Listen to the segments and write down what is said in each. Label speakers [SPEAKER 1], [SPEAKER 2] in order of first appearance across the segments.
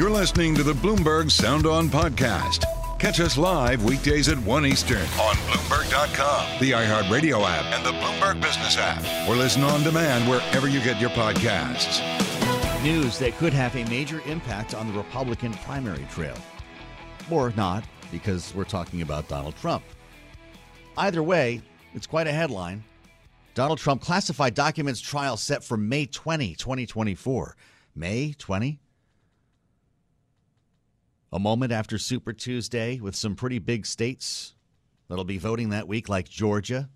[SPEAKER 1] You're listening to the Bloomberg Sound On Podcast. Catch us live weekdays at 1 Eastern on Bloomberg.com, the iHeartRadio app, and the Bloomberg Business app, or listen on demand wherever you get your podcasts.
[SPEAKER 2] News that could have a major impact on the Republican primary trail. Or not, because we're talking about Donald Trump. Either way, it's quite a headline. Donald Trump classified documents trial set for May 20, 2024. May 20? A moment after Super Tuesday, with some pretty big states that'll be voting that week, like Georgia.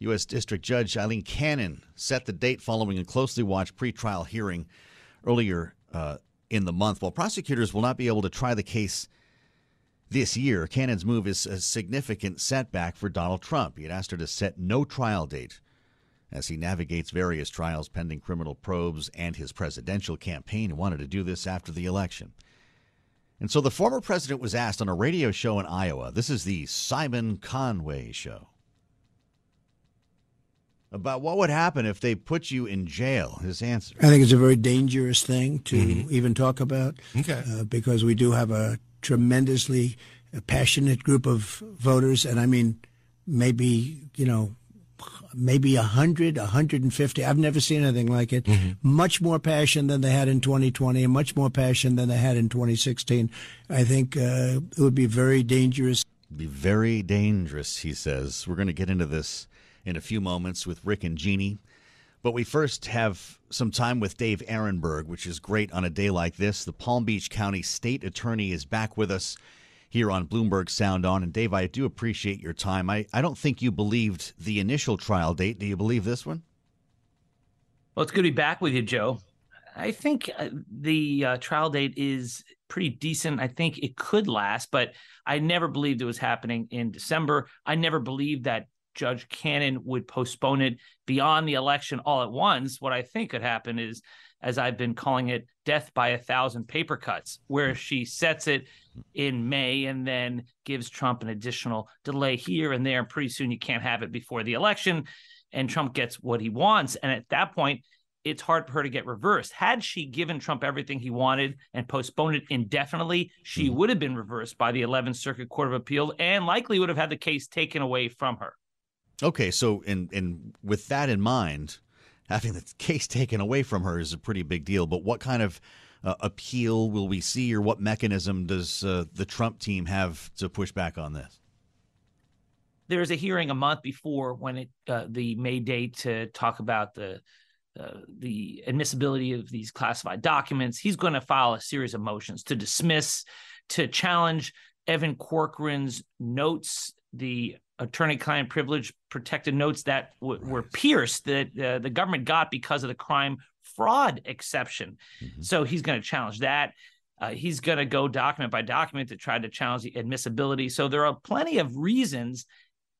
[SPEAKER 2] U.S. District Judge Aileen Cannon set the date following a closely watched pretrial hearing earlier uh, in the month. While prosecutors will not be able to try the case this year, Cannon's move is a significant setback for Donald Trump. He had asked her to set no trial date as he navigates various trials pending criminal probes and his presidential campaign. He wanted to do this after the election. And so the former president was asked on a radio show in Iowa. This is the Simon Conway show. About what would happen if they put you in jail. His answer.
[SPEAKER 3] I think it's a very dangerous thing to mm-hmm. even talk about.
[SPEAKER 4] Okay.
[SPEAKER 3] Uh, because we do have a tremendously passionate group of voters. And I mean, maybe, you know, maybe 100, 150. I've never seen anything like it. Mm-hmm. Much more passion than they had in 2020 and much more passion than they had in 2016. I think uh, it would be very dangerous.
[SPEAKER 2] Be very dangerous, he says. We're going to get into this in a few moments with Rick and Jeannie. But we first have some time with Dave Aronberg, which is great on a day like this. The Palm Beach County State Attorney is back with us here on Bloomberg Sound On. And Dave, I do appreciate your time. I, I don't think you believed the initial trial date. Do you believe this one?
[SPEAKER 5] Well, it's good to be back with you, Joe. I think uh, the uh, trial date is pretty decent. I think it could last, but I never believed it was happening in December. I never believed that Judge Cannon would postpone it beyond the election all at once. What I think could happen is as I've been calling it, death by a thousand paper cuts, where she sets it in May and then gives Trump an additional delay here and there. And pretty soon you can't have it before the election. And Trump gets what he wants. And at that point, it's hard for her to get reversed. Had she given Trump everything he wanted and postponed it indefinitely, she mm-hmm. would have been reversed by the 11th Circuit Court of Appeal and likely would have had the case taken away from her.
[SPEAKER 2] Okay, so in in with that in mind, having the case taken away from her is a pretty big deal. But what kind of uh, appeal will we see, or what mechanism does uh, the Trump team have to push back on this?
[SPEAKER 5] There's a hearing a month before when it uh, the May date to talk about the uh, the admissibility of these classified documents. He's going to file a series of motions to dismiss, to challenge Evan Corcoran's notes, the attorney-client privilege protected notes that w- were pierced that uh, the government got because of the crime fraud exception. Mm-hmm. So he's going to challenge that. Uh, he's going to go document by document to try to challenge the admissibility. So there are plenty of reasons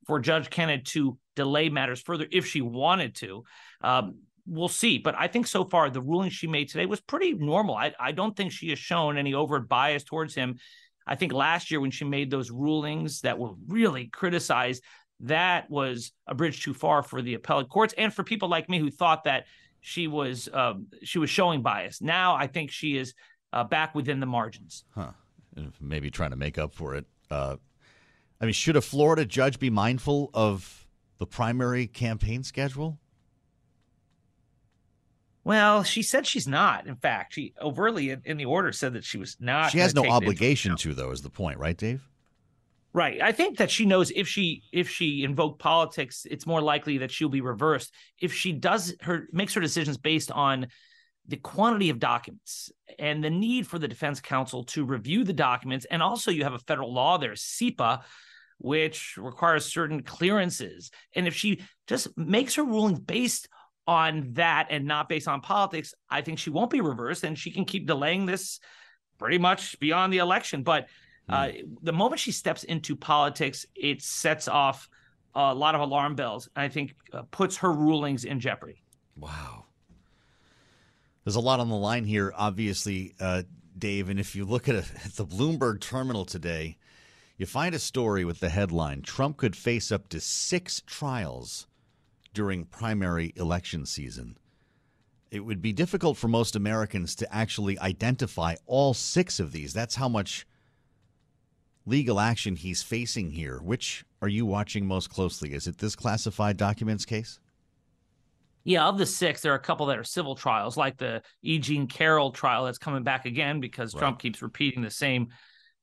[SPEAKER 5] for Judge Cannon to delay matters further if she wanted to. Um, we'll see. But I think so far the ruling she made today was pretty normal. I, I don't think she has shown any overt bias towards him. I think last year when she made those rulings that were really criticized, that was a bridge too far for the appellate courts and for people like me who thought that she was um, she was showing bias. Now I think she is uh, back within the margins.
[SPEAKER 2] Huh. Maybe trying to make up for it. Uh, I mean, should a Florida judge be mindful of the primary campaign schedule?
[SPEAKER 5] Well, she said she's not. In fact, she overtly in, in the order said that she was not.
[SPEAKER 2] She has no obligation to, though. Is the point, right, Dave?
[SPEAKER 5] Right. I think that she knows if she if she invoked politics, it's more likely that she'll be reversed. If she does her makes her decisions based on the quantity of documents and the need for the defense counsel to review the documents, and also you have a federal law there, CIPA, which requires certain clearances. And if she just makes her rulings based on that and not based on politics, I think she won't be reversed and she can keep delaying this pretty much beyond the election. But uh, mm. the moment she steps into politics, it sets off a lot of alarm bells. and I think uh, puts her rulings in jeopardy.
[SPEAKER 2] Wow. There's a lot on the line here, obviously, uh, Dave. And if you look at, a, at the Bloomberg terminal today, you find a story with the headline Trump could face up to six trials during primary election season. It would be difficult for most Americans to actually identify all six of these. That's how much legal action he's facing here. Which are you watching most closely? Is it this classified documents case?
[SPEAKER 5] Yeah, of the six, there are a couple that are civil trials, like the E. Jean Carroll trial that's coming back again because right. Trump keeps repeating the same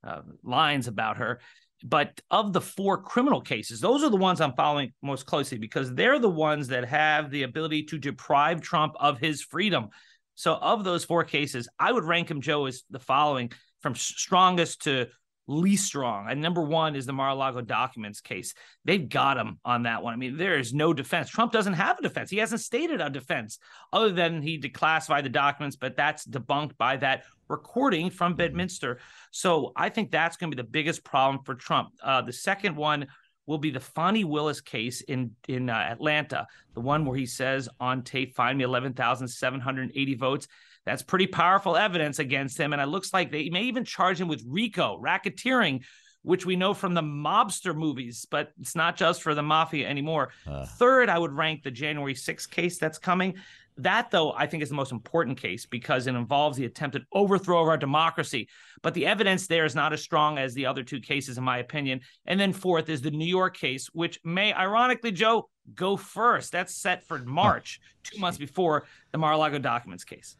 [SPEAKER 5] uh, lines about her. But of the four criminal cases, those are the ones I'm following most closely because they're the ones that have the ability to deprive Trump of his freedom. So, of those four cases, I would rank him, Joe, as the following from strongest to least strong. And number one is the Mar-a-Lago documents case. They've got him on that one. I mean, there is no defense. Trump doesn't have a defense. He hasn't stated a defense other than he declassified the documents, but that's debunked by that recording from mm-hmm. Bedminster. So I think that's going to be the biggest problem for Trump. Uh, the second one will be the Fani Willis case in in uh, Atlanta, the one where he says on tape, "Find me eleven thousand seven hundred eighty votes." That's pretty powerful evidence against him. And it looks like they may even charge him with RICO, racketeering, which we know from the mobster movies, but it's not just for the mafia anymore. Uh. Third, I would rank the January 6th case that's coming. That, though, I think is the most important case because it involves the attempted overthrow of our democracy. But the evidence there is not as strong as the other two cases, in my opinion. And then fourth is the New York case, which may, ironically, Joe, go first. That's set for March, two months before the Mar a Lago documents case.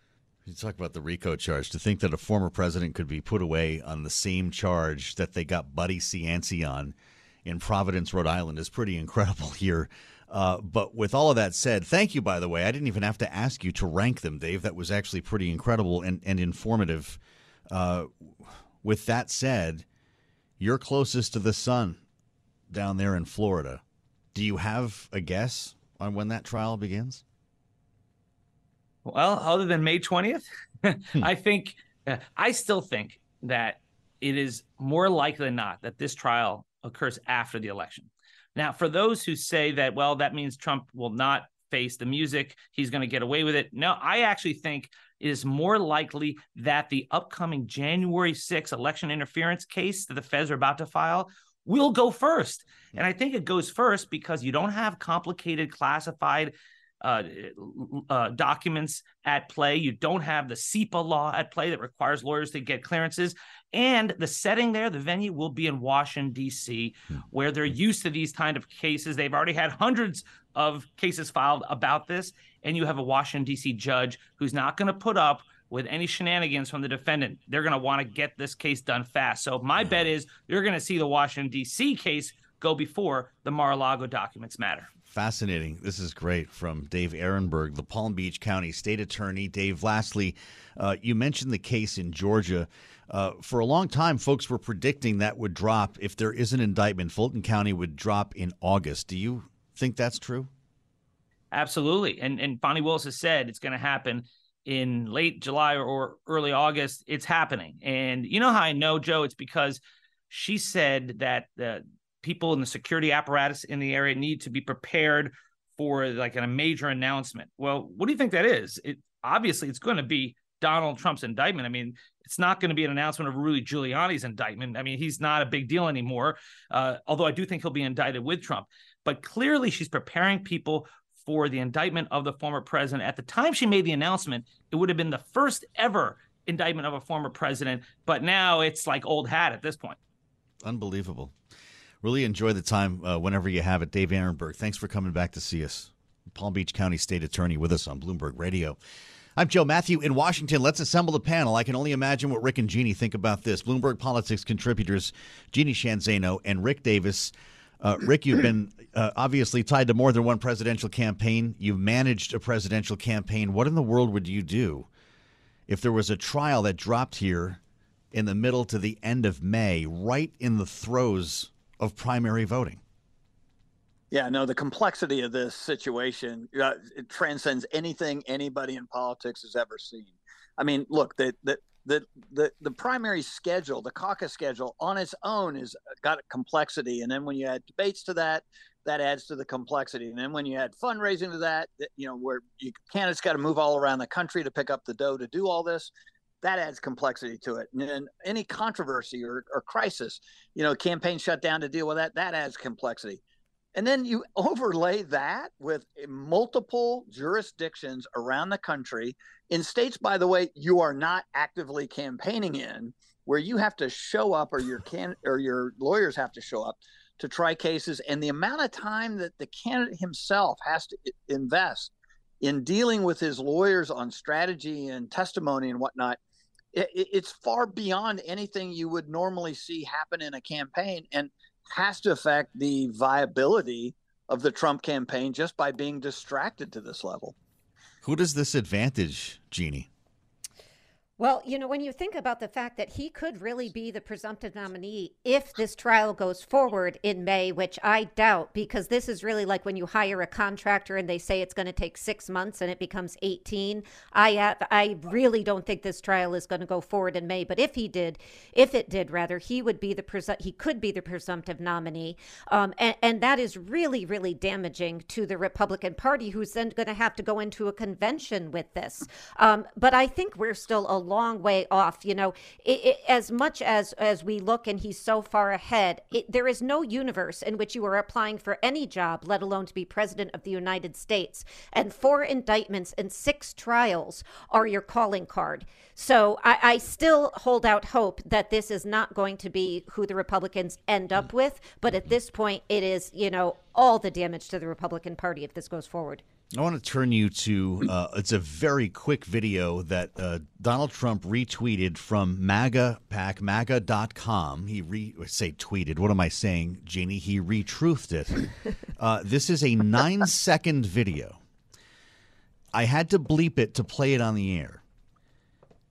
[SPEAKER 2] You talk about the RICO charge. To think that a former president could be put away on the same charge that they got Buddy Cianci on in Providence, Rhode Island, is pretty incredible here. Uh, but with all of that said, thank you, by the way. I didn't even have to ask you to rank them, Dave. That was actually pretty incredible and, and informative. Uh, with that said, you're closest to the sun down there in Florida. Do you have a guess on when that trial begins?
[SPEAKER 5] Well, other than May 20th, hmm. I think, uh, I still think that it is more likely than not that this trial occurs after the election. Now, for those who say that, well, that means Trump will not face the music, he's going to get away with it. No, I actually think it is more likely that the upcoming January 6th election interference case that the feds are about to file will go first. And I think it goes first because you don't have complicated classified uh, uh, documents at play. You don't have the CIPA law at play that requires lawyers to get clearances. And the setting there, the venue will be in Washington, D.C., hmm. where they're used to these kind of cases. They've already had hundreds of cases filed about this. And you have a Washington, D.C. judge who's not going to put up with any shenanigans from the defendant. They're going to want to get this case done fast. So my bet is you're going to see the Washington, D.C. case go before the Mar a Lago documents matter.
[SPEAKER 2] Fascinating. This is great from Dave Aronberg, the Palm Beach County State Attorney. Dave, lastly, uh, you mentioned the case in Georgia. Uh, for a long time, folks were predicting that would drop if there is an indictment. Fulton County would drop in August. Do you think that's true?
[SPEAKER 5] Absolutely. And and Fani Willis has said it's going to happen in late July or early August. It's happening. And you know how I know, Joe? It's because she said that the people in the security apparatus in the area need to be prepared for like a major announcement. Well, what do you think that is? It obviously it's going to be Donald Trump's indictment. I mean, it's not going to be an announcement of Rudy Giuliani's indictment. I mean, he's not a big deal anymore. Uh, although I do think he'll be indicted with Trump. But clearly, she's preparing people for the indictment of the former president. At the time she made the announcement, it would have been the first ever indictment of a former president. But now it's like old hat at this point.
[SPEAKER 2] Unbelievable. Really enjoy the time uh, whenever you have it. Dave Aronberg, thanks for coming back to see us. Palm Beach County State Attorney with us on Bloomberg Radio. I'm Joe Mathieu in Washington. Let's assemble the panel. I can only imagine what Rick and Jeannie think about this. Bloomberg Politics contributors Jeannie Sheehan Zaino and Rick Davis. Uh, Rick, you've been uh, obviously tied to more than one presidential campaign. You've managed a presidential campaign. What in the world would you do if there was a trial that dropped here in the middle to the end of May, right in the throes of primary voting?
[SPEAKER 4] Yeah, no, the complexity of this situation uh, transcends anything anybody in politics has ever seen. I mean, look, the, the the the the primary schedule, the caucus schedule on its own is uh, got complexity, and then when you add debates to that, that adds to the complexity. And then when you add fundraising to that, you know, where you, candidates got to move all around the country to pick up the dough to do all this, that adds complexity to it. And then any controversy or, or crisis, you know, campaign shut down to deal with that, that adds complexity. And then you overlay that with multiple jurisdictions around the country in states, by the way, you are not actively campaigning in, where you have to show up or your can or your lawyers have to show up to try cases, and the amount of time that the candidate himself has to invest in dealing with his lawyers on strategy and testimony and whatnot, it, it's far beyond anything you would normally see happen in a campaign, and has to affect the viability of the Trump campaign just by being distracted to this level.
[SPEAKER 2] Who does this advantage, Jeannie?
[SPEAKER 6] Well, you know, when you think about the fact that he could really be the presumptive nominee if this trial goes forward in May, which I doubt, because this is really like when you hire a contractor and they say it's going to take six months and it becomes 18. I, I really don't think this trial is going to go forward in May. But if he did, if it did, rather, he would be the presu- he could be the presumptive nominee, um, and, and that is really, really damaging to the Republican Party, who's then going to have to go into a convention with this. Um, but I think we're still a long way off. You know, it, it, as much as as we look and he's so far ahead, it, there is no universe in which you are applying for any job, let alone to be president of the United States. And four indictments and six trials are your calling card. So I, I still hold out hope that this is not going to be who the Republicans end up mm. with. But at this point, it is you know all the damage to the Republican Party if this goes forward.
[SPEAKER 2] I want to turn you to uh, it's a very quick video that uh, Donald Trump retweeted from MAGA PAC, MAGA.com. He re say tweeted. What am I saying, Jeannie? He retruthed it. Uh, this is a nine second video. I had to bleep it to play it on the air.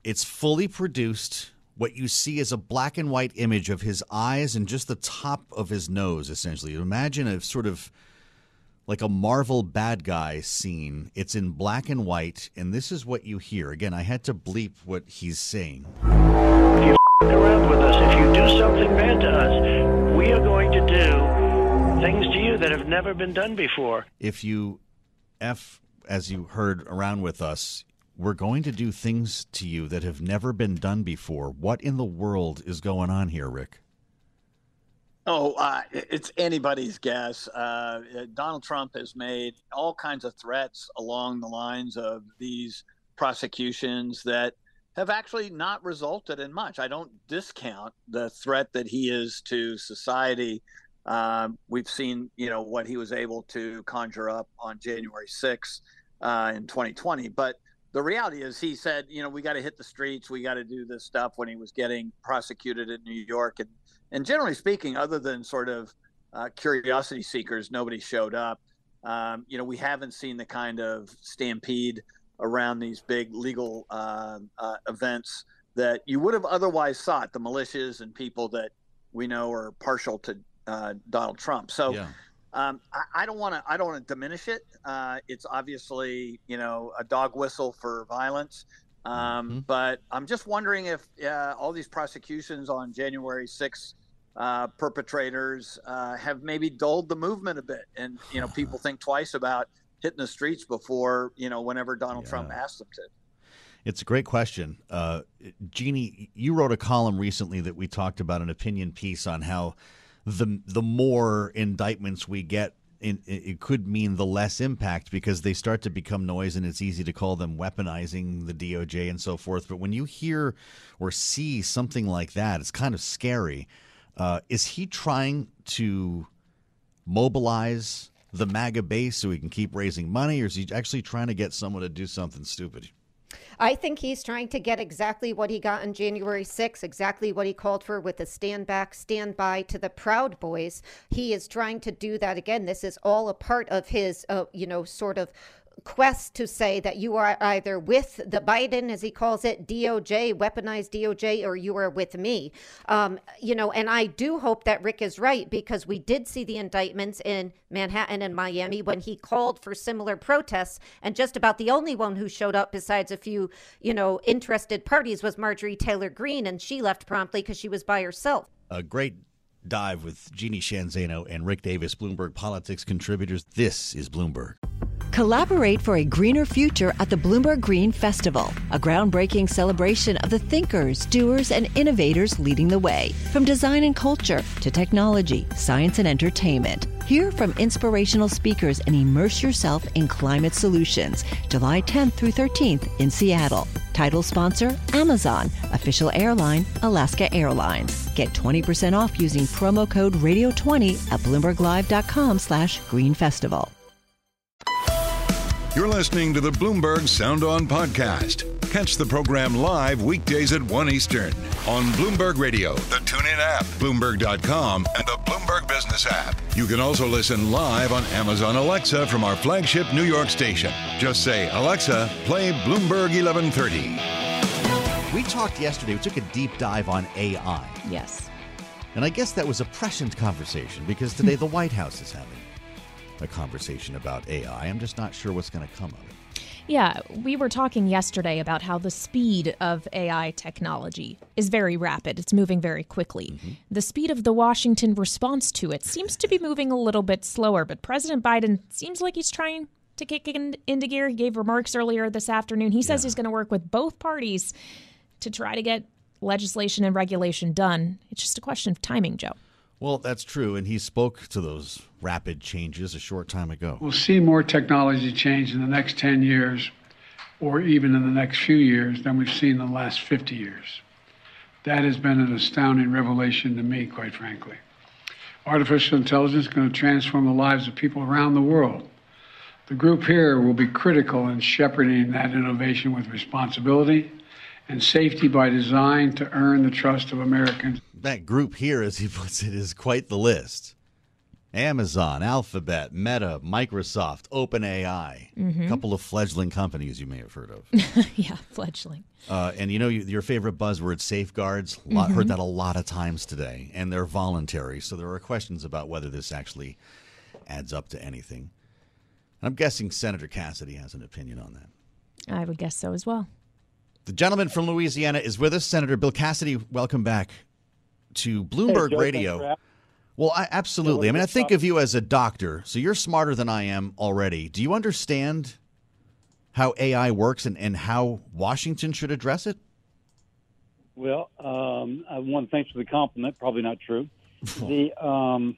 [SPEAKER 2] It's fully produced. What you see is a black and white image of his eyes and just the top of his nose, essentially. Imagine a sort of like a Marvel bad guy scene. It's in black and white, and this is what you hear. Again, I had to bleep what he's saying.
[SPEAKER 7] If you f- around with us, if you do something bad to us, we are going to do things to you that have never been done before.
[SPEAKER 2] If you F, as you heard around with us, we're going to do things to you that have never been done before. What in the world is going on here, Rick?
[SPEAKER 4] Oh, uh, it's anybody's guess. Uh, Donald Trump has made all kinds of threats along the lines of these prosecutions that have actually not resulted in much. I don't discount the threat that he is to society. Um, we've seen, you know, what he was able to conjure up on January 6th uh, in 2020. But the reality is, he said, you know, we got to hit the streets, we got to do this stuff when he was getting prosecuted in New York and and generally speaking, other than sort of uh, curiosity seekers, nobody showed up. Um, you know, we haven't seen the kind of stampede around these big legal uh, uh, events that you would have otherwise thought the militias and people that we know are partial to uh, Donald Trump. So. Yeah. Um, I, don't want to. I don't want to diminish it. Uh, it's obviously, you know, a dog whistle for violence. Um, mm-hmm. But I'm just wondering if uh, all these prosecutions on January 6th uh, perpetrators uh, have maybe dulled the movement a bit, and you know people think twice about hitting the streets before you know whenever Donald yeah. Trump asks them to.
[SPEAKER 2] It's a great question, uh, Jeannie. You wrote a column recently that we talked about an opinion piece on how the the more indictments we get it could mean the less impact because they start to become noise and it's easy to call them weaponizing the DOJ and so forth. But when you hear or see something like that, it's kind of scary. Uh, is he trying to mobilize the MAGA base so he can keep raising money, or is he actually trying to get someone to do something stupid?
[SPEAKER 6] I think he's trying to get exactly what he got on January 6th, exactly what he called for with the stand back, stand by to the Proud Boys. He is trying to do that again. This is all a part of his, uh, you know, sort of quest to say that you are either with the Biden, as he calls it, DOJ, weaponized DOJ, or you are with me. Um, you know, and I do hope that Rick is right because we did see the indictments in Manhattan and Miami when he called for similar protests, and just about the only one who showed up, besides a few, you know, interested parties, was Marjorie Taylor Greene, and she left promptly because she was by herself.
[SPEAKER 2] A great dive with Jeannie Sheehan Zaino and Rick Davis, Bloomberg Politics contributors. This is Bloomberg.
[SPEAKER 8] Collaborate for a greener future at the Bloomberg Green Festival, a groundbreaking celebration of the thinkers, doers, and innovators leading the way. From design and culture to technology, science, and entertainment. Hear from inspirational speakers and immerse yourself in climate solutions. July 10th through 13th in Seattle. Title sponsor Amazon. Official airline Alaska Airlines. Get 20% off using promo code radio20 at bloomberglive.com slash green festival.
[SPEAKER 1] You're listening to the Bloomberg Sound On podcast. Catch the program live weekdays at 1 Eastern on Bloomberg Radio, the TuneIn app, Bloomberg.com, and the Bloomberg Business app. You can also listen live on Amazon Alexa from our flagship New York station. Just say, Alexa, play Bloomberg 1130.
[SPEAKER 2] We talked yesterday, we took a deep dive on AI.
[SPEAKER 9] Yes.
[SPEAKER 2] And I guess that was a prescient conversation because today the White House is having a conversation about AI. I'm just not sure what's going to come of it.
[SPEAKER 9] Yeah, we were talking yesterday about how the speed of AI technology is very rapid. It's moving very quickly. Mm-hmm. The speed of the Washington response to it seems to be moving a little bit slower, but President Biden seems like he's trying to kick it into gear. He gave remarks earlier this afternoon. He says yeah. he's going to work with both parties to try to get legislation and regulation done. It's just a question of timing, Joe.
[SPEAKER 2] Well, that's true, and he spoke to those rapid changes a short time ago.
[SPEAKER 10] We'll see more technology change in the next 10 years, or even in the next few years, than we've seen in the last 50 years. That has been an astounding revelation to me, quite frankly. Artificial intelligence is going to transform the lives of people around the world. The group here will be critical in shepherding that innovation with responsibility and safety by design to earn the trust of Americans
[SPEAKER 2] that group here, as he puts it, is quite the list. Amazon, Alphabet, Meta, Microsoft, OpenAI, mm-hmm. a couple of fledgling companies you may have heard of.
[SPEAKER 9] yeah, fledgling.
[SPEAKER 2] Uh, and you know your favorite buzzword, safeguards. mm-hmm. Heard that a lot of times today, and they're voluntary. So there are questions about whether this actually adds up to anything. I'm guessing Senator Cassidy has an opinion on that.
[SPEAKER 9] I would guess so as well.
[SPEAKER 2] The gentleman from Louisiana is with us, Senator Bill Cassidy. Welcome back to Bloomberg
[SPEAKER 11] hey, Joe,
[SPEAKER 2] Radio. Well, I, absolutely. I mean, I think of you as a doctor, so you're smarter than I am already. Do you understand how AI works and, and how Washington should address it?
[SPEAKER 11] Well, um, I one, thanks for the compliment. Probably not true. the um,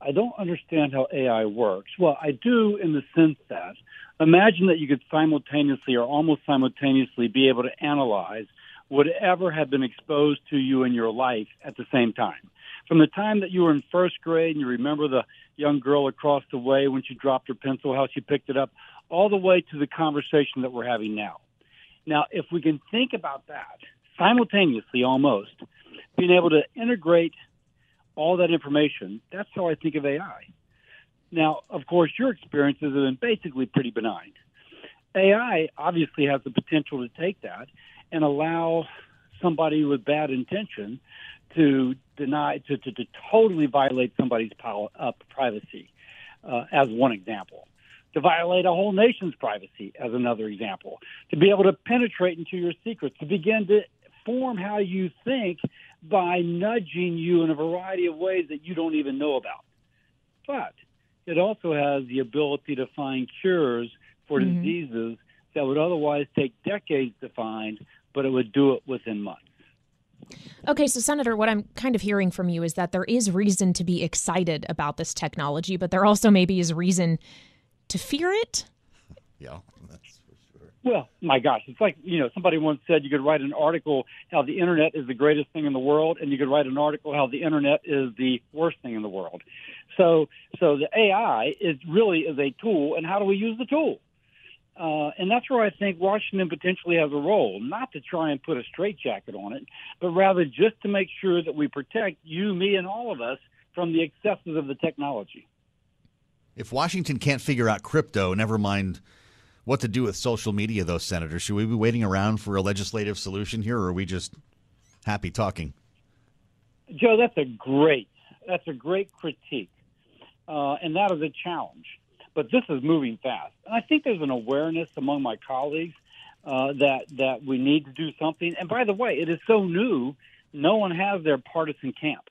[SPEAKER 11] I don't understand how AI works. Well, I do in the sense that imagine that you could simultaneously or almost simultaneously be able to analyze whatever had been exposed to you in your life at the same time. From the time that you were in first grade and you remember the young girl across the way when she dropped her pencil, how she picked it up, all the way to the conversation that we're having now. Now, if we can think about that simultaneously almost, being able to integrate all that information, that's how I think of AI. Now, of course, your experiences have been basically pretty benign. AI obviously has the potential to take that and allow somebody with bad intention to deny to, to, to totally violate somebody's uh, privacy uh, as one example. To violate a whole nation's privacy as another example. To be able to penetrate into your secrets. To begin to form how you think by nudging you in a variety of ways that you don't even know about. But it also has the ability to find cures for mm-hmm. diseases that would otherwise take decades to find but it would do it within months.
[SPEAKER 9] Okay, so Senator, what I'm kind of hearing from you is that there is reason to be excited about this technology, but there also maybe is reason to fear it.
[SPEAKER 2] Yeah, that's for sure.
[SPEAKER 11] Well, my gosh, it's like you know somebody once said you could write an article how the internet is the greatest thing in the world, and you could write an article how the internet is the worst thing in the world. So, so the AI is really is a tool, and how do we use the tool? Uh, and that's where I think Washington potentially has a role, not to try and put a straitjacket on it, but rather just to make sure that we protect you, me, and all of us from the excesses of the technology.
[SPEAKER 2] If Washington can't figure out crypto, never mind what to do with social media, though, Senator. Should we be waiting around for a legislative solution here, or are we just happy talking?
[SPEAKER 11] Joe, that's a great that's a great critique, uh, and that is a challenge. But this is moving fast, and I think there's an awareness among my colleagues uh, that that we need to do something. And by the way, it is so new; no one has their partisan camp.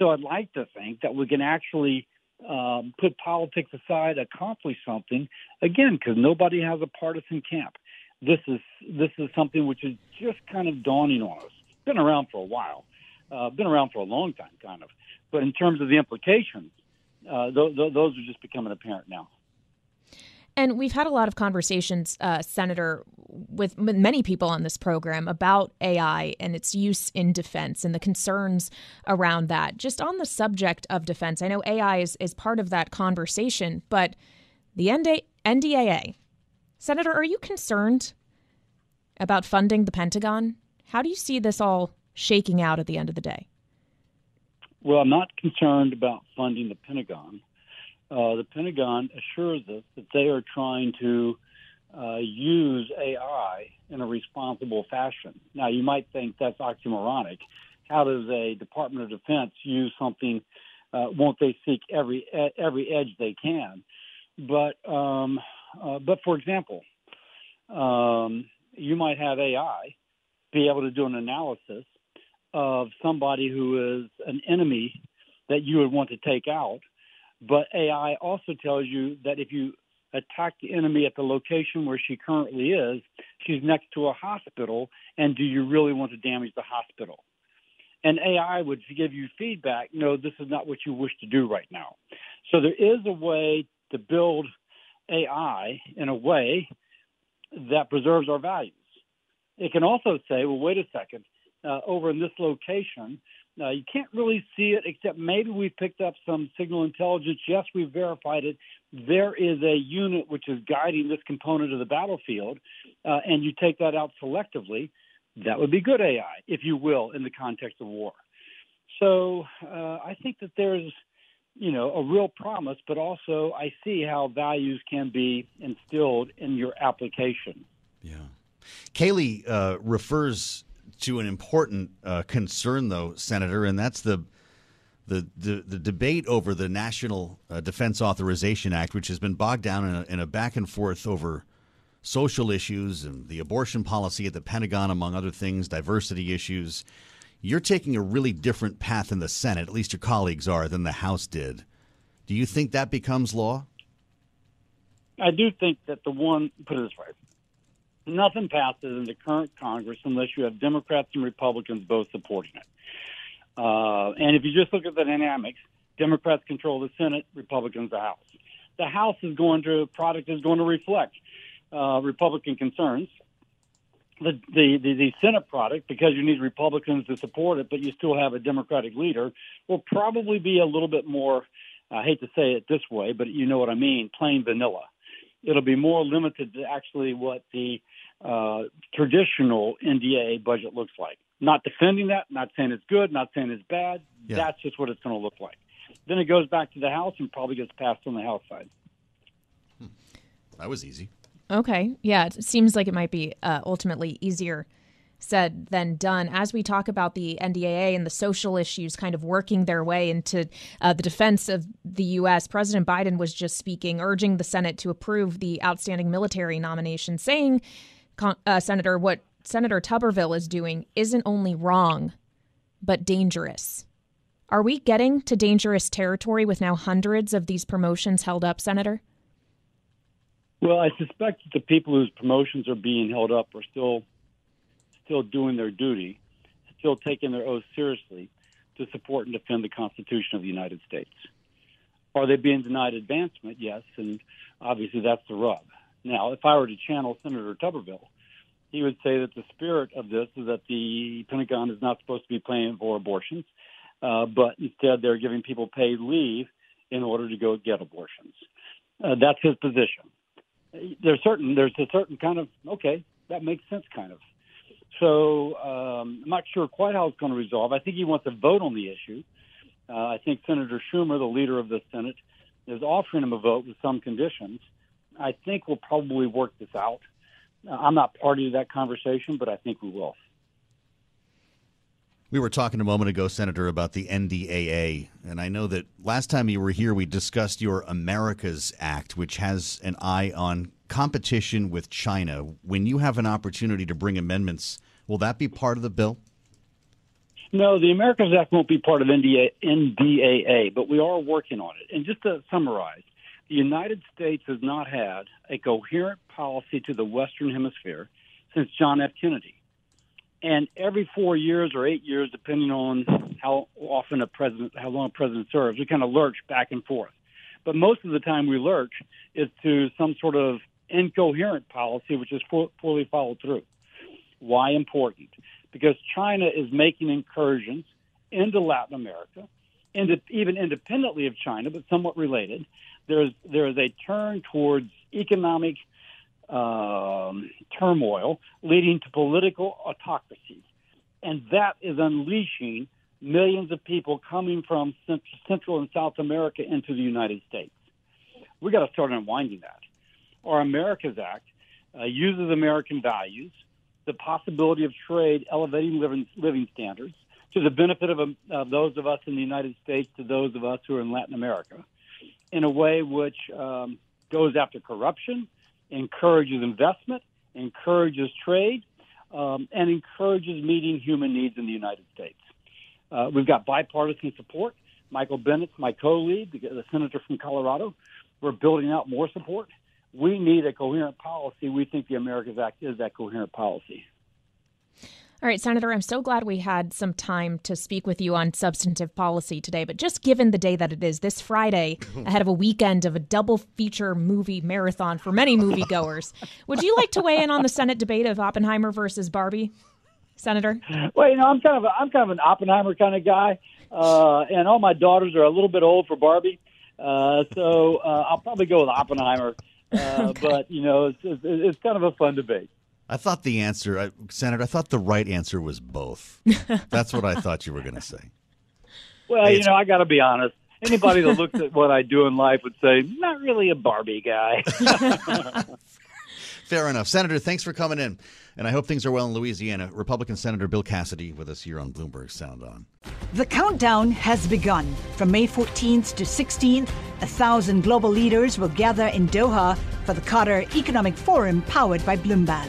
[SPEAKER 11] So I'd like to think that we can actually um, put politics aside, accomplish something again because nobody has a partisan camp. This is this is something which is just kind of dawning on us. Been around for a while, uh, been around for a long time, kind of. But in terms of the implications, uh, th- th- those are just becoming apparent now.
[SPEAKER 9] And we've had a lot of conversations, uh, Senator, with many people on this program about AI and its use in defense and the concerns around that. Just on the subject of defense, I know AI is, is part of that conversation, but the NDAA, Senator, are you concerned about funding the Pentagon? How do you see this all shaking out at the end of the day?
[SPEAKER 11] Well, I'm not concerned about funding the Pentagon uh, the Pentagon assures us that they are trying to uh, use AI in a responsible fashion. Now, you might think that's oxymoronic. How does a Department of Defense use something? Uh, won't they seek every every edge they can? But um, uh, but for example, um, you might have AI be able to do an analysis of somebody who is an enemy that you would want to take out but AI also tells you that if you attack the enemy at the location where she currently is, she's next to a hospital, and do you really want to damage the hospital? And AI would give you feedback no, this is not what you wish to do right now. So there is a way to build AI in a way that preserves our values. It can also say, well, wait a second, uh, over in this location, uh, you can't really see it except maybe we picked up some signal intelligence. Yes, we've verified it. There is a unit which is guiding this component of the battlefield, uh, and you take that out selectively. That would be good AI, if you will, in the context of war. So uh, I think that there's, you know, a real promise, but also I see how values can be instilled in your application.
[SPEAKER 2] Yeah. Kailey uh, refers to an important uh, concern, though, Senator, and that's the the the, the debate over the National uh, Defense Authorization Act, which has been bogged down in a, in a back and forth over social issues and the abortion policy at the Pentagon, among other things, diversity issues. You're taking a really different path in the Senate, at least your colleagues are, than the House did. Do you think that becomes law?
[SPEAKER 11] I do think that the one, put it this way, nothing passes in the current Congress unless you have Democrats and Republicans both supporting it. Uh, and if you just look at the dynamics, Democrats control the Senate, Republicans the House. The House is going to product is going to reflect uh, Republican concerns. The, the, the the Senate product, because you need Republicans to support it, but you still have a Democratic leader, will probably be a little bit more. I hate to say it this way, but you know what I mean, plain vanilla. It'll be more limited to actually what the uh, traditional NDAA budget looks like. Not defending that, not saying it's good, not saying it's bad. Yeah. That's just what it's going to look like. Then it goes back to the House and probably gets passed on the House side.
[SPEAKER 2] Hmm. That was easy.
[SPEAKER 9] Okay. Yeah, it seems like it might be uh, ultimately easier said than done. As we talk about the NDAA and the social issues kind of working their way into uh, the defense of the U.S., President Biden was just speaking, urging the Senate to approve the outstanding military nomination, saying uh, Senator, what Senator Tuberville is doing isn't only wrong, but dangerous. Are we getting to dangerous territory with now hundreds of these promotions held up, Senator?
[SPEAKER 11] Well, I suspect that the people whose promotions are being held up are still still doing their duty, still taking their oath seriously to support and defend the Constitution of the United States. Are they being denied advancement? Yes, and obviously that's the rub. Now, if I were to channel Senator Tuberville, he would say that the spirit of this is that the Pentagon is not supposed to be paying for abortions, uh, but instead they're giving people paid leave in order to go get abortions. Uh, that's his position. There's certain there's a certain kind of okay that makes sense kind of. So um, I'm not sure quite how it's going to resolve. I think he wants a vote on the issue. Uh, I think Senator Schumer, the leader of the Senate, is offering him a vote with some conditions. I think we'll probably work this out. Uh, I'm not party to that conversation, but I think we will.
[SPEAKER 2] We were talking a moment ago, Senator, about the NDAA. And I know that last time you were here, we discussed your Americas Act, which has an eye on competition with China. When you have an opportunity to bring amendments, will that be part of the bill?
[SPEAKER 11] No, the Americas Act won't be part of NDA, NDAA, but we are working on it. And just to summarize, the United States has not had a coherent policy to the Western Hemisphere since John F. Kennedy. And every four years or eight years, depending on how often a president, how long a president serves, we kind of lurch back and forth. But most of the time we lurch is to some sort of incoherent policy, which is poorly followed through. Why important? Because China is making incursions into Latin America, into, even independently of China, but somewhat related. There's there is a turn towards economic um, turmoil leading to political autocracy. And that is unleashing millions of people coming from Central and South America into the United States. We got to start unwinding that. Our Americas Act uh, uses American values, the possibility of trade elevating living, living standards to the benefit of, um, of those of us in the United States to those of us who are in Latin America in a way which um, goes after corruption, encourages investment, encourages trade, um, and encourages meeting human needs in the United States. Uh, we've got bipartisan support. Michael Bennet's my co-lead, the, the senator from Colorado. We're building out more support. We need a coherent policy. We think the Americas Act is that coherent policy.
[SPEAKER 9] All right, Senator, I'm so glad we had some time to speak with you on substantive policy today. But just given the day that it is, this Friday, ahead of a weekend of a double feature movie marathon for many moviegoers, would you like to weigh in on the Senate debate of Oppenheimer versus Barbie, Senator?
[SPEAKER 11] Well, you know, I'm kind of a, I'm kind of an Oppenheimer kind of guy, uh, and all my daughters are a little bit old for Barbie, uh, so uh, I'll probably go with Oppenheimer. Uh, okay. But you know, it's, it's, it's kind of a fun debate.
[SPEAKER 2] I thought the answer, Senator, I thought the right answer was both. That's what I thought you were going to say.
[SPEAKER 11] Well, hey, you know, I got to be honest. Anybody that looks at what I do in life would say, not really a Barbie guy.
[SPEAKER 2] Fair enough. Senator, thanks for coming in. And I hope things are well in Louisiana. Republican Senator Bill Cassidy with us here on Bloomberg Sound On.
[SPEAKER 12] The countdown has begun. From May 14th to 16th, a thousand global leaders will gather in Doha for the Qatar Economic Forum powered by Bloomberg.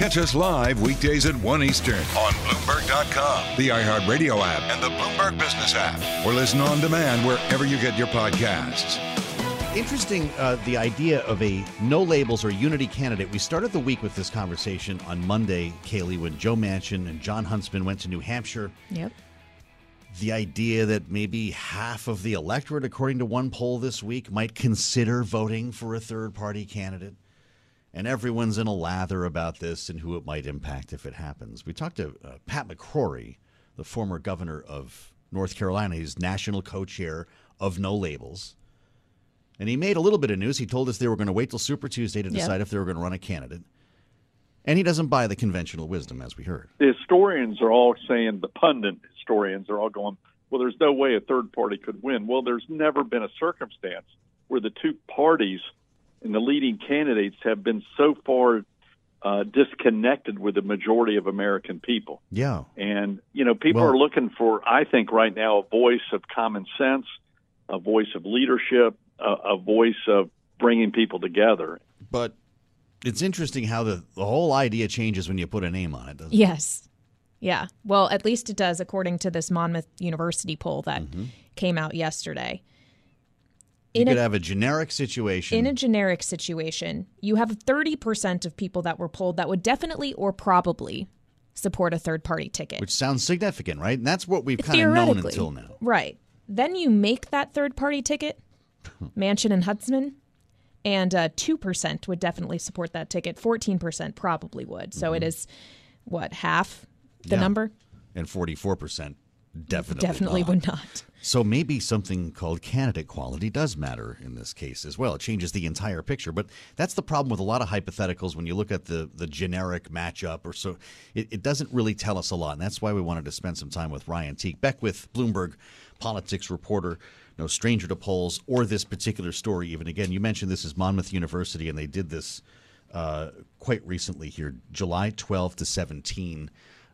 [SPEAKER 1] Catch us live weekdays at 1 Eastern on Bloomberg.com, the iHeartRadio app, and the Bloomberg Business app, or listen on demand wherever you get your podcasts.
[SPEAKER 2] Interesting, uh, the idea of a no labels or unity candidate. We started the week with this conversation on Monday, Kailey, when Joe Manchin and Jon Huntsman went to New Hampshire.
[SPEAKER 9] Yep.
[SPEAKER 2] The idea that maybe half of the electorate, according to one poll this week, might consider voting for a third party candidate and everyone's in a lather about this and who it might impact if it happens. We talked to uh, Pat McCrory, the former governor of North Carolina. He's national co chair of No Labels. And he made a little bit of news. He told us they were going to wait till Super Tuesday to decide yep. if they were going to run a candidate. And he doesn't buy the conventional wisdom, as we heard.
[SPEAKER 13] The historians are all saying, the pundit historians are all going, well, there's no way a third party could win. Well, there's never been a circumstance where the two parties – and the leading candidates have been so far uh, disconnected with the majority of American people.
[SPEAKER 2] Yeah.
[SPEAKER 13] And, you know, people well, are looking for, I think, right now, a voice of common sense, a voice of leadership, a, a voice of bringing people together.
[SPEAKER 2] But it's interesting how the, the whole idea changes when you put a name on it, doesn't
[SPEAKER 9] it? Yes. Yeah. Well, at least it does, according to this Monmouth University poll that mm-hmm. came out yesterday
[SPEAKER 2] you could a, have a generic situation.
[SPEAKER 9] In a generic situation, you have 30% of people that were polled that would definitely or probably support a third party ticket.
[SPEAKER 2] Which sounds significant, right? And that's what we've kind of known until now.
[SPEAKER 9] Right. Then you make that third party ticket, Manchin and Huntsman. and uh, 2% would definitely support that ticket. 14% probably would. So it is, what, half the
[SPEAKER 2] Yeah.
[SPEAKER 9] number?
[SPEAKER 2] And 44% definitely
[SPEAKER 9] Definitely
[SPEAKER 2] not.
[SPEAKER 9] would not.
[SPEAKER 2] So maybe something called candidate quality does matter in this case as well. It changes the entire picture. But that's the problem with a lot of hypotheticals when you look at the, the generic matchup or so. It, it doesn't really tell us a lot. And that's why we wanted to spend some time with Ryan Teague, Beckwith Bloomberg politics reporter, no stranger to polls or this particular story. Even again, you mentioned this is Monmouth University, and they did this uh, quite recently here, July 12 to 17.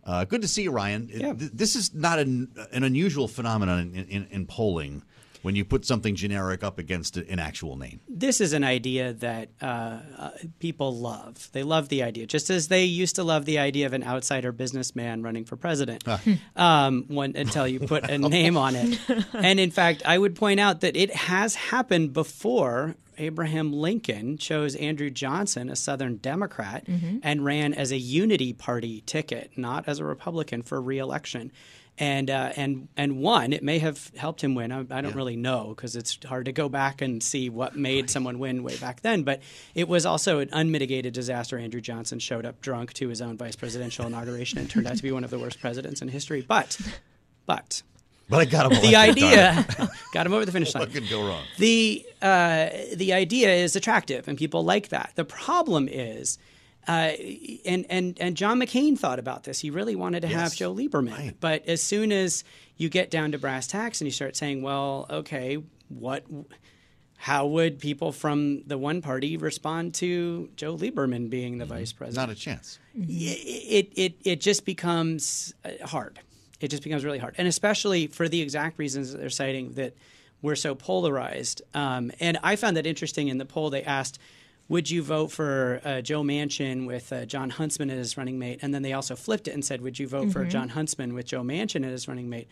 [SPEAKER 2] Uh, good to see you, Ryan. Th- this is not an, an unusual phenomenon in, in, in polling when you put something generic up against an actual name.
[SPEAKER 14] this is an idea that uh, uh, people love. They love the idea, just as they used to love the idea of an outsider businessman running for president. Um, when, until you put a name on it, and in fact, I would point out that it has happened before. Abraham Lincoln chose Andrew Johnson, a Southern Democrat,
[SPEAKER 15] Mhm.
[SPEAKER 14] and ran as a Unity Party ticket, not as a Republican for reelection. And uh, and and won. It may have helped him win. I, I don't really know because it's hard to go back and see what made someone win way back then. But it was also an unmitigated disaster. Andrew Johnson showed up drunk to his own vice presidential inauguration and turned out to be one of the worst presidents in history. But but
[SPEAKER 2] But I got him.
[SPEAKER 14] the idea got him over the finish line.
[SPEAKER 2] What could go wrong?
[SPEAKER 14] The uh, the idea is attractive, and people like that. The problem is, uh, and and and John McCain thought about this. He really wanted to have Joe Lieberman, but as soon as you get down to brass tacks and you start saying, "Well, okay, what?" How would people from the one party respond to Joe Lieberman being the vice president?
[SPEAKER 2] Not a chance.
[SPEAKER 14] it, it, it just becomes uh, hard. It just becomes really hard. And especially for the exact reasons that they're citing that we're so polarized. Um, and I found that interesting in the poll. They asked, would you vote for uh, Joe Manchin with uh, Jon Huntsman as his running mate? And then they also flipped it and said, would you vote for
[SPEAKER 15] Mhm.
[SPEAKER 14] Jon Huntsman with Joe Manchin as his running mate?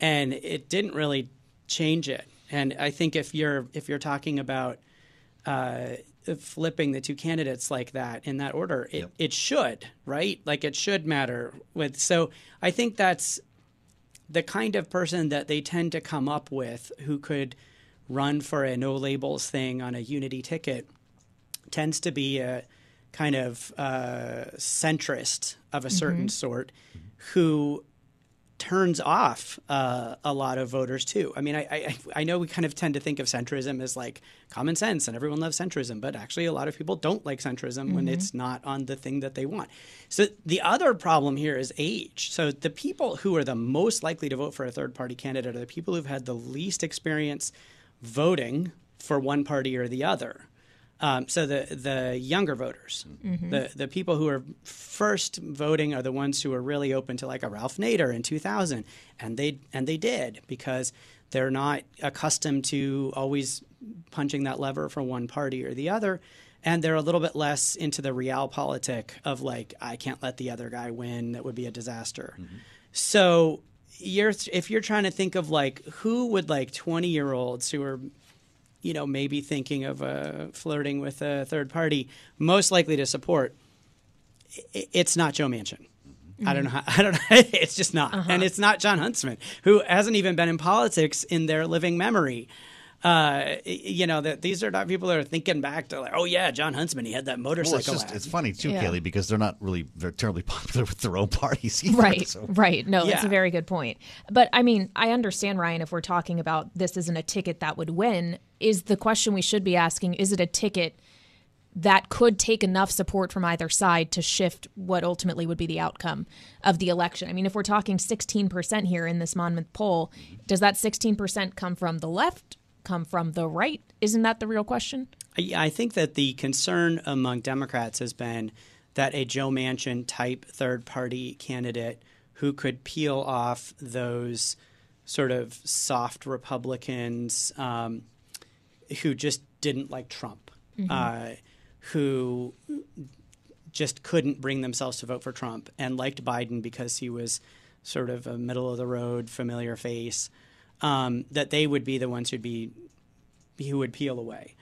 [SPEAKER 14] And it didn't really change it. And I think if you're if you're talking about uh, flipping the two candidates like that in that order, it, it should, right? Like it should matter. With so, I think that's the kind of person that they tend to come up with who could run for a no labels thing on a unity ticket tends to be a kind of uh, centrist of a certain
[SPEAKER 15] Mhm.
[SPEAKER 14] sort who turns off uh, a lot of voters too. I mean, I, I I know we kind of tend to think of centrism as like common sense and everyone loves centrism, but actually a lot of people don't like centrism when
[SPEAKER 15] Mhm.
[SPEAKER 14] it's not on the thing that they want. So the other problem here is age. So the people who are the most likely to vote for a third party candidate are the people who've had the least experience voting for one party or the other. Um, so the the younger voters,
[SPEAKER 15] Mhm.
[SPEAKER 14] the the people who are first voting are the ones who are really open to like a Ralph Nader in 2000, and they and they did because they're not accustomed to always punching that lever for one party or the other, and they're a little bit less into the realpolitik of like I can't let the other guy win. That would be a disaster. So you're if you're trying to think of like who would like 20 year olds who are you know maybe thinking of uh, flirting with a third party most likely to support it's not Joe Manchin. I don't know. How, I don't know. It's just not, and it's not Jon Huntsman, who hasn't even been in politics in their living memory. Uh, you know that these are not people that are thinking back to like, oh yeah, Jon Huntsman, he had that
[SPEAKER 2] Well,
[SPEAKER 14] motorcycle.
[SPEAKER 2] it's, just, it's funny too,
[SPEAKER 9] Yeah.
[SPEAKER 2] Kailey, because they're not really they're terribly popular with their own parties either.
[SPEAKER 9] Right,
[SPEAKER 2] So-
[SPEAKER 9] right. No, that's a very good point. But I mean, I understand, Ryan, if we're talking about this isn't a ticket that would win, is the question we should be asking is it a ticket that could take enough support from either side to shift what ultimately would be the outcome of the election? I mean, if we're talking 16% here in this Monmouth poll, does that 16% come from the left, come from the right? Isn't that the real question?
[SPEAKER 14] I think that the concern among Democrats has been that a Joe Manchin type third party candidate who could peel off those sort of soft Republicans um, who just didn't like Trump,
[SPEAKER 15] Mhm.
[SPEAKER 14] uh, who just couldn't bring themselves to vote for Trump and liked Biden because he was sort of a middle of the road familiar face, um, that they would be the ones who'd be who would peel away.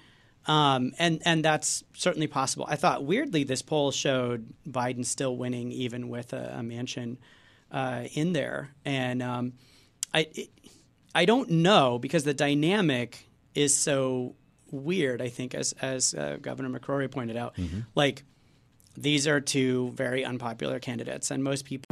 [SPEAKER 14] Um, and and that's certainly possible. I thought weirdly this poll showed Biden still winning even with a, a Manchin uh, in there, and um, I it, I don't know because the dynamic is so weird. I think, as as uh, Governor McCrory pointed out,
[SPEAKER 2] Mm-hmm.
[SPEAKER 14] like these are two very unpopular candidates, and most people.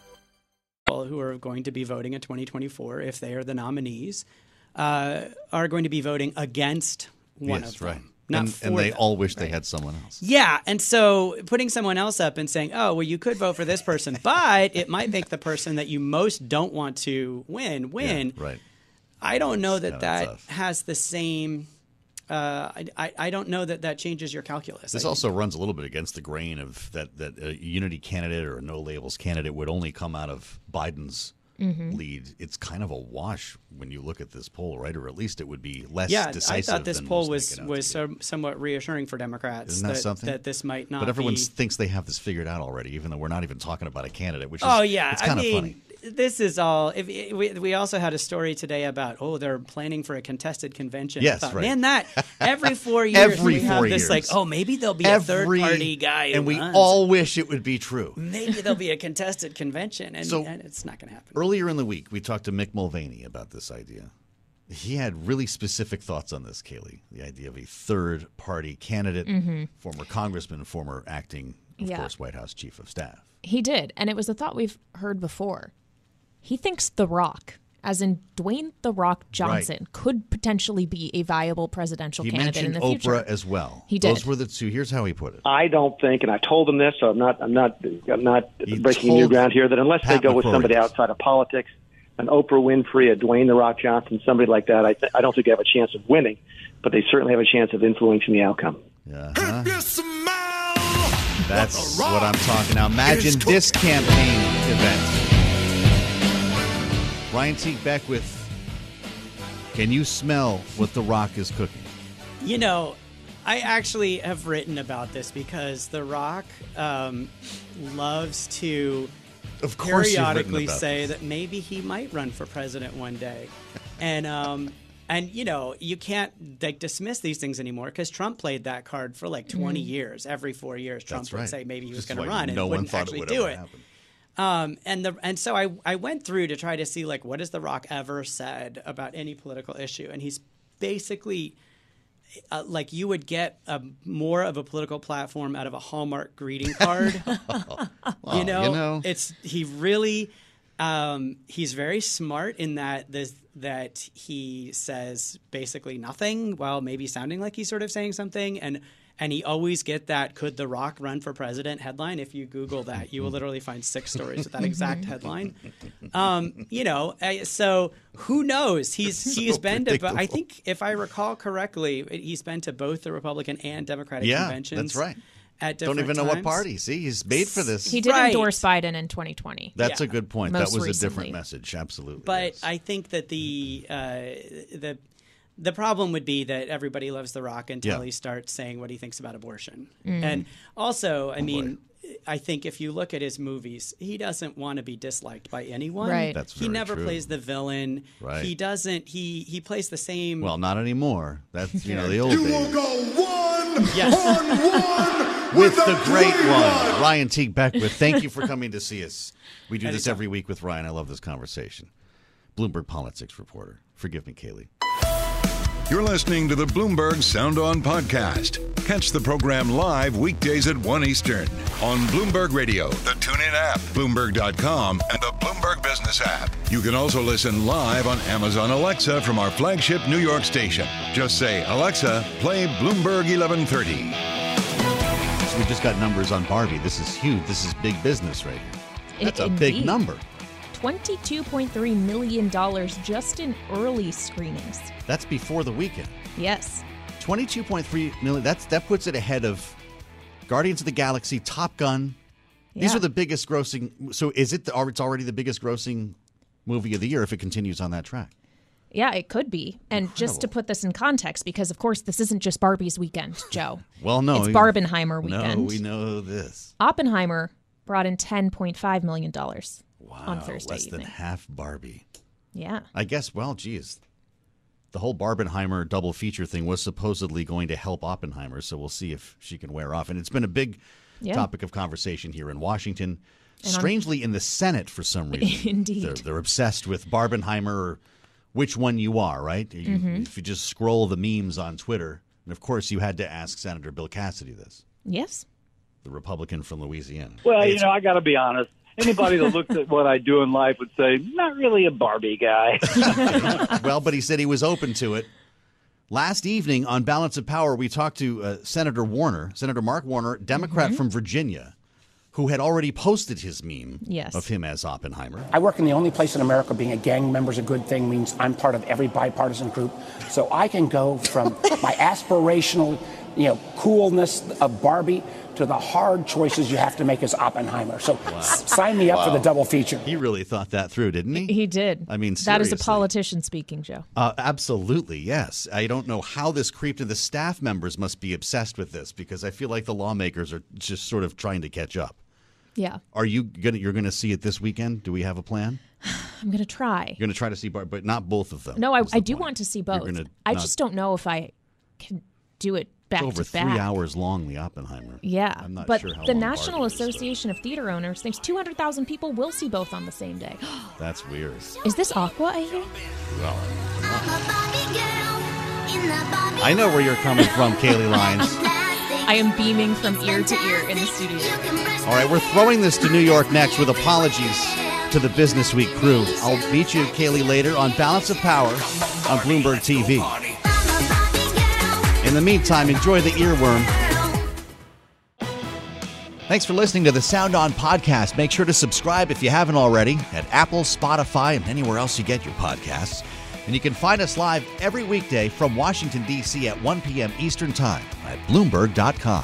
[SPEAKER 14] who are going to be voting in 2024, if they are the nominees, uh, are going to be voting against one
[SPEAKER 2] yes,
[SPEAKER 14] of them.
[SPEAKER 2] right.
[SPEAKER 14] Not
[SPEAKER 2] and,
[SPEAKER 14] for
[SPEAKER 2] and they
[SPEAKER 14] them,
[SPEAKER 2] all wish
[SPEAKER 14] right?
[SPEAKER 2] they had someone else.
[SPEAKER 14] Yeah, and so putting someone else up and saying, "Oh, well, you could vote for this person, but it might make the person that you most don't want to win win."
[SPEAKER 2] Right.
[SPEAKER 14] I don't know that that has the same. Uh, I, I I don't know that that changes your calculus.
[SPEAKER 2] This
[SPEAKER 14] I-
[SPEAKER 2] also runs a little bit against the grain of that that a unity candidate or a no labels candidate would only come out of Biden's
[SPEAKER 14] Mhm.
[SPEAKER 2] lead. It's kind of a wash when you look at this poll, right? Or at least it would be less
[SPEAKER 14] yeah, I thought this poll was
[SPEAKER 2] make it out
[SPEAKER 14] was so, somewhat reassuring for Democrats.
[SPEAKER 2] Isn't that, something?
[SPEAKER 14] that this might not.
[SPEAKER 2] But everyone
[SPEAKER 14] be...
[SPEAKER 2] thinks they have this figured out already, even though we're not even talking about a candidate. Which is
[SPEAKER 14] Oh yeah,
[SPEAKER 2] it's
[SPEAKER 14] I
[SPEAKER 2] kind of
[SPEAKER 14] mean,
[SPEAKER 2] funny.
[SPEAKER 14] This is all. If we, we also had a story today about oh they're planning for a contested convention. I
[SPEAKER 2] Yes,
[SPEAKER 14] thought,
[SPEAKER 2] right.
[SPEAKER 14] Man, that every four years
[SPEAKER 2] Every
[SPEAKER 14] we have
[SPEAKER 2] four
[SPEAKER 14] this
[SPEAKER 2] years.
[SPEAKER 14] like oh maybe there'll be a third party guy, who
[SPEAKER 2] and we
[SPEAKER 14] runs.
[SPEAKER 2] all wish it would be true.
[SPEAKER 14] maybe there'll be a contested convention, and,
[SPEAKER 2] So-
[SPEAKER 14] and it's not going to happen.
[SPEAKER 2] Earlier in the week, we talked to Mick Mulvaney about this idea. He had really specific thoughts on this, Kailey. The idea of a third party candidate,
[SPEAKER 9] Mhm.
[SPEAKER 2] former congressman, former acting, of
[SPEAKER 9] Yeah.
[SPEAKER 2] course, White House chief of staff.
[SPEAKER 9] He did, and it was a thought we've heard before. He thinks The Rock, as in Dwayne The Rock Johnson, could potentially be a viable presidential
[SPEAKER 2] He
[SPEAKER 9] candidate in
[SPEAKER 2] mentioned
[SPEAKER 9] the future.
[SPEAKER 2] Oprah as well.
[SPEAKER 9] He did.
[SPEAKER 2] Those were the two. Here's how he put it.
[SPEAKER 15] I don't think, and I told them this, so I'm not, I'm not, I'm not breaking new ground here. That unless they
[SPEAKER 2] Pat
[SPEAKER 15] go with somebody
[SPEAKER 2] this.
[SPEAKER 15] outside of politics, an Oprah Winfrey, a Dwayne the Rock Johnson, somebody like that, I, th- I don't think they have a chance of winning, but they certainly have a chance of influencing the outcome.
[SPEAKER 2] Uh-huh. That's what I'm talking now. Imagine this campaign event. Ryan Teague Beckwith. Can you smell what The Rock is cooking?
[SPEAKER 14] You know, I actually have written about this because The Rock um, loves to
[SPEAKER 2] Of course
[SPEAKER 14] periodically say that maybe he might run for president one day, and um, and you know you can't like dismiss these things anymore because Trump played that card for like 20
[SPEAKER 2] Mhm.
[SPEAKER 14] years. Every four years, Trump
[SPEAKER 2] That's
[SPEAKER 14] would
[SPEAKER 2] right.
[SPEAKER 14] say maybe he was going to run, and
[SPEAKER 2] no one
[SPEAKER 14] wouldn't
[SPEAKER 2] thought it
[SPEAKER 14] actually
[SPEAKER 2] would
[SPEAKER 14] do it.
[SPEAKER 2] happen.
[SPEAKER 14] Um, and the and so I I went through to try to see like what has The Rock ever said about any political issue, and he's basically uh, like you would get a, more of a political platform out of a Hallmark greeting card.
[SPEAKER 2] Well,
[SPEAKER 14] you, know,
[SPEAKER 2] you know.
[SPEAKER 14] it's he really um, he's very smart in that this that he says basically nothing while maybe sounding like he's sort of saying something and and he always get that could the rock run for president headline if you google that you will literally find six stories with that exact headline um, you know so who knows he's
[SPEAKER 2] So
[SPEAKER 14] he's been to bo- i think if i recall correctly he's been to both the republican and democratic
[SPEAKER 2] Yeah,
[SPEAKER 14] conventions
[SPEAKER 2] that's right.
[SPEAKER 14] at
[SPEAKER 2] Don't
[SPEAKER 14] different
[SPEAKER 2] even know what party. See, he's made for this.
[SPEAKER 9] He did
[SPEAKER 14] Right.
[SPEAKER 9] endorse Biden in 2020.
[SPEAKER 2] That's a good point.
[SPEAKER 9] Most
[SPEAKER 2] that was a different message. Absolutely.
[SPEAKER 14] But I think that the uh, the the problem would be that everybody loves The Rock until
[SPEAKER 2] Yeah.
[SPEAKER 14] he starts saying what he thinks about abortion.
[SPEAKER 9] Mm.
[SPEAKER 14] And also,
[SPEAKER 2] Oh,
[SPEAKER 14] I mean, I think if you look at his movies, he doesn't want to be disliked by anyone.
[SPEAKER 9] Right.
[SPEAKER 2] That's
[SPEAKER 14] he never
[SPEAKER 2] true.
[SPEAKER 14] plays the villain.
[SPEAKER 2] Right.
[SPEAKER 14] He doesn't. He he plays the same.
[SPEAKER 2] well, not anymore. That's you know the old
[SPEAKER 14] You
[SPEAKER 2] days.
[SPEAKER 14] yes.
[SPEAKER 2] with the great one, Ryan Teague Beckwith. Thank you for coming to see us. We do this every week with Ryan. I love this conversation. Bloomberg Politics reporter. Forgive me, Kailey.
[SPEAKER 1] You're listening to the Bloomberg Sound On podcast. Catch the program live weekdays at 1 Eastern on Bloomberg Radio, the TuneIn app, Bloomberg.com, and the Bloomberg Business app. You can also listen live on Amazon Alexa from our flagship New York station. Just say, Alexa, play Bloomberg 1130.
[SPEAKER 2] So we just got numbers on Barbie. This is huge. This is big business right here. That's a big number.
[SPEAKER 9] $22.3 million just in early screenings.
[SPEAKER 2] That's before the weekend.
[SPEAKER 9] Yes.
[SPEAKER 2] 22.3 million. That's that puts it ahead of Guardians of the Galaxy, Top Gun. These
[SPEAKER 9] Yeah.
[SPEAKER 2] are the biggest grossing. So is it? The, it's already the biggest grossing movie of the year if it continues on that track.
[SPEAKER 9] Yeah, it could be. And just to put this in context, because of course this isn't just Barbie's weekend, Joe.
[SPEAKER 2] Well, no.
[SPEAKER 9] It's Barbenheimer weekend.
[SPEAKER 2] No, we know this.
[SPEAKER 9] Oppenheimer brought in $10.5 million
[SPEAKER 2] Wow,
[SPEAKER 9] on Thursday
[SPEAKER 2] less
[SPEAKER 9] evening.
[SPEAKER 2] than half Barbie.
[SPEAKER 9] Yeah.
[SPEAKER 2] I guess, well, geez. The whole Barbenheimer double feature thing was supposedly going to help Oppenheimer, so we'll see if she can wear off. And it's been a big
[SPEAKER 9] Yeah.
[SPEAKER 2] topic of conversation here in Washington.
[SPEAKER 9] And on-
[SPEAKER 2] Strangely, in the Senate for some reason.
[SPEAKER 9] Indeed.
[SPEAKER 2] They're, they're obsessed with Barbenheimer or which one you are, right? You-
[SPEAKER 9] Mhm.
[SPEAKER 2] If you just scroll the memes on Twitter, and of course, you had to ask Senator Bill Cassidy this,
[SPEAKER 9] Yes.
[SPEAKER 2] the Republican from Louisiana.
[SPEAKER 11] Well, you know, I got to be honest. Anybody that looks at what I do in life would say, not really a Barbie guy.
[SPEAKER 2] well, but he said he was open to it. Last evening on Balance of Power, we talked to uh, Senator Warner, Senator Mark Warner, Democrat from Virginia, who had already posted his meme
[SPEAKER 16] Yes.
[SPEAKER 2] of him as Oppenheimer.
[SPEAKER 16] I work in the only place in America being a gang member is a good thing means I'm part of every bipartisan group. So I can go from my aspirational, you know, coolness of Barbie to the hard choices you have to make as Oppenheimer. So s- sign me up for the double feature.
[SPEAKER 2] He really thought that through, didn't he?
[SPEAKER 9] He did.
[SPEAKER 2] I mean,
[SPEAKER 9] that is a politician speaking, Joe.
[SPEAKER 2] Uh, absolutely, yes. I don't know how this creeped in. The staff members must be obsessed with this because I feel like the lawmakers are just sort of trying to catch up.
[SPEAKER 9] Yeah.
[SPEAKER 2] Are you gonna? You're going to see it this weekend? Do we have a plan?
[SPEAKER 9] I'm going to try.
[SPEAKER 2] You're going to try to see, Bar- but not both of them.
[SPEAKER 9] No, I, I do want to see both.
[SPEAKER 2] gonna
[SPEAKER 9] I
[SPEAKER 2] not-
[SPEAKER 9] just don't know if I can do it back
[SPEAKER 2] it's over
[SPEAKER 9] to
[SPEAKER 2] three
[SPEAKER 9] back.
[SPEAKER 2] hours long. The Oppenheimer.
[SPEAKER 9] Yeah,
[SPEAKER 2] I'm not
[SPEAKER 9] but
[SPEAKER 2] sure how
[SPEAKER 9] the
[SPEAKER 2] long
[SPEAKER 9] National Association of Theater Owners thinks 200,000 people will see both on the same day.
[SPEAKER 2] That's weird.
[SPEAKER 9] Is this Aqua I hear?
[SPEAKER 2] Well, I know where you're coming from, Kailey Leinz.
[SPEAKER 9] I am beaming from ear to ear in the studio.
[SPEAKER 2] All right, we're throwing this to New York next with apologies to the Business Week crew. I'll meet you, Kailey, later on Balance of Power on Bloomberg TV. In the meantime, enjoy the earworm. Thanks for listening to the Sound On podcast. Make sure to subscribe if you haven't already at Apple, Spotify, and anywhere else you get your podcasts. And you can find us live every weekday from Washington, D.C. at 1 p.m. Eastern Time at Bloomberg.com.